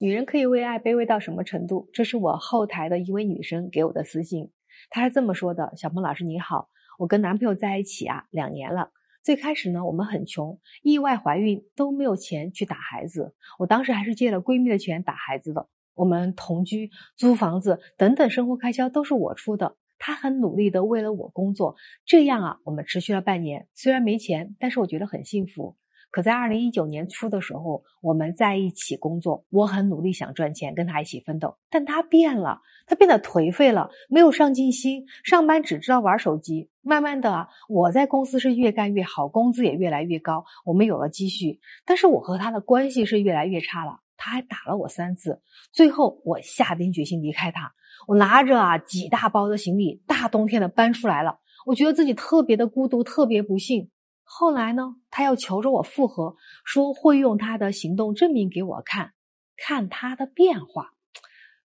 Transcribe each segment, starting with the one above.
女人可以为爱卑微到什么程度？这是我后台的一位女生给我的私信，她是这么说的：“小鹏老师你好，我跟男朋友在一起啊两年了。最开始呢，我们很穷，意外怀孕都没有钱去打孩子。我当时还是借了闺蜜的钱打孩子的。我们同居、租房子等等生活开销都是我出的。他很努力的为了我工作，这样啊，我们持续了半年。虽然没钱，但是我觉得很幸福。”可在二零一九年初的时候，我们在一起工作，我很努力想赚钱，跟他一起奋斗。但他变了，他变得颓废了，没有上进心，上班只知道玩手机。慢慢的，我在公司是越干越好，工资也越来越高，我们有了积蓄。但是我和他的关系是越来越差了，他还打了我三次。最后，我下定决心离开他。我拿着啊几大包的行李，大冬天的搬出来了。我觉得自己特别的孤独，特别不幸。后来呢，他要求着我复合，说会用他的行动证明给我看，看他的变化。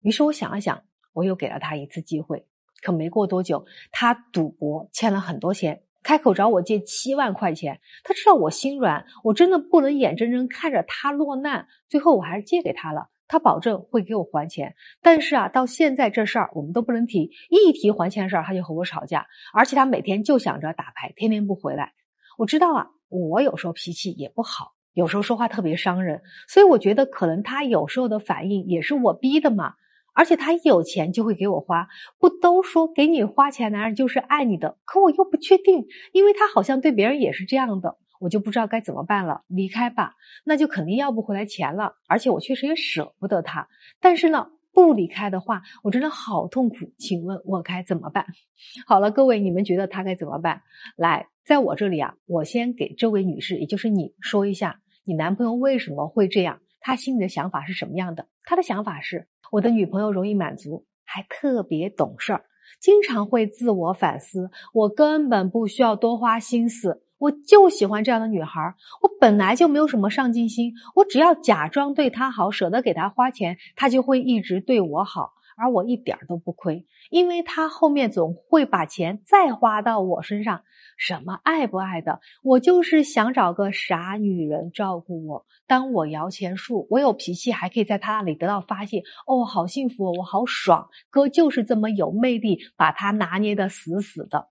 于是我想了想，我又给了他一次机会。可没过多久，他赌博欠了很多钱，开口找我借七万块钱。他知道我心软，我真的不能眼睁睁看着他落难。最后我还是借给他了，他保证会给我还钱。但是啊，到现在这事儿我们都不能提，一提还钱事儿他就和我吵架，而且他每天就想着打牌，天天不回来。我知道啊，我有时候脾气也不好，有时候说话特别伤人，所以我觉得可能他有时候的反应也是我逼的嘛。而且他一有钱就会给我花，不都说给你花钱男人就是爱你的？可我又不确定，因为他好像对别人也是这样的，我就不知道该怎么办了。离开吧，那就肯定要不回来钱了，而且我确实也舍不得他。但是呢。不离开的话，我真的好痛苦。请问我该怎么办？好了，各位，你们觉得他该怎么办？来，在我这里啊，我先给这位女士，也就是你说一下，你男朋友为什么会这样？他心里的想法是什么样的？他的想法是，我的女朋友容易满足，还特别懂事儿，经常会自我反思，我根本不需要多花心思。我就喜欢这样的女孩，我本来就没有什么上进心，我只要假装对她好，舍得给她花钱，她就会一直对我好，而我一点都不亏，因为他后面总会把钱再花到我身上。什么爱不爱的，我就是想找个傻女人照顾我，当我摇钱树，我有脾气还可以在他那里得到发泄，哦，好幸福，我好爽，哥就是这么有魅力，把他拿捏的死死的。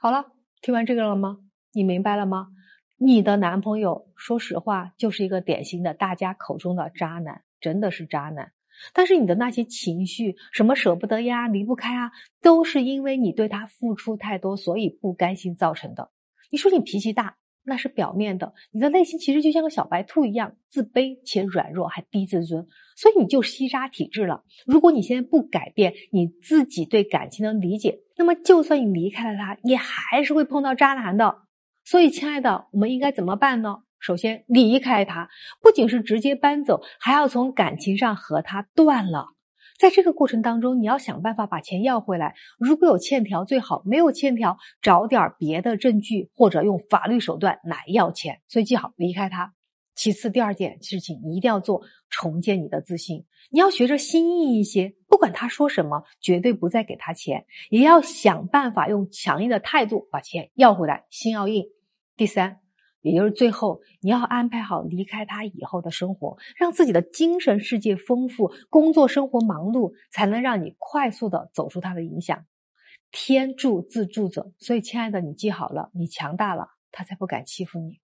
好了，听完这个了吗？你明白了吗？你的男朋友，说实话，就是一个典型的大家口中的渣男，真的是渣男。但是你的那些情绪，什么舍不得呀、离不开啊，都是因为你对他付出太多，所以不甘心造成的。你说你脾气大，那是表面的，你的内心其实就像个小白兔一样，自卑且软弱，还低自尊，所以你就吸渣体质了。如果你现在不改变你自己对感情的理解，那么就算你离开了他，你还是会碰到渣男的。所以，亲爱的，我们应该怎么办呢？首先，离开他，不仅是直接搬走，还要从感情上和他断了。在这个过程当中，你要想办法把钱要回来。如果有欠条最好，没有欠条，找点别的证据，或者用法律手段来要钱。所以，记好，离开他。其次，第二件事情你一定要做，重建你的自信。你要学着心硬一些，不管他说什么，绝对不再给他钱，也要想办法用强硬的态度把钱要回来，心要硬。第三，也就是最后，你要安排好离开他以后的生活，让自己的精神世界丰富，工作生活忙碌，才能让你快速的走出他的影响。天助自助者，所以亲爱的，你记好了，你强大了，他才不敢欺负你。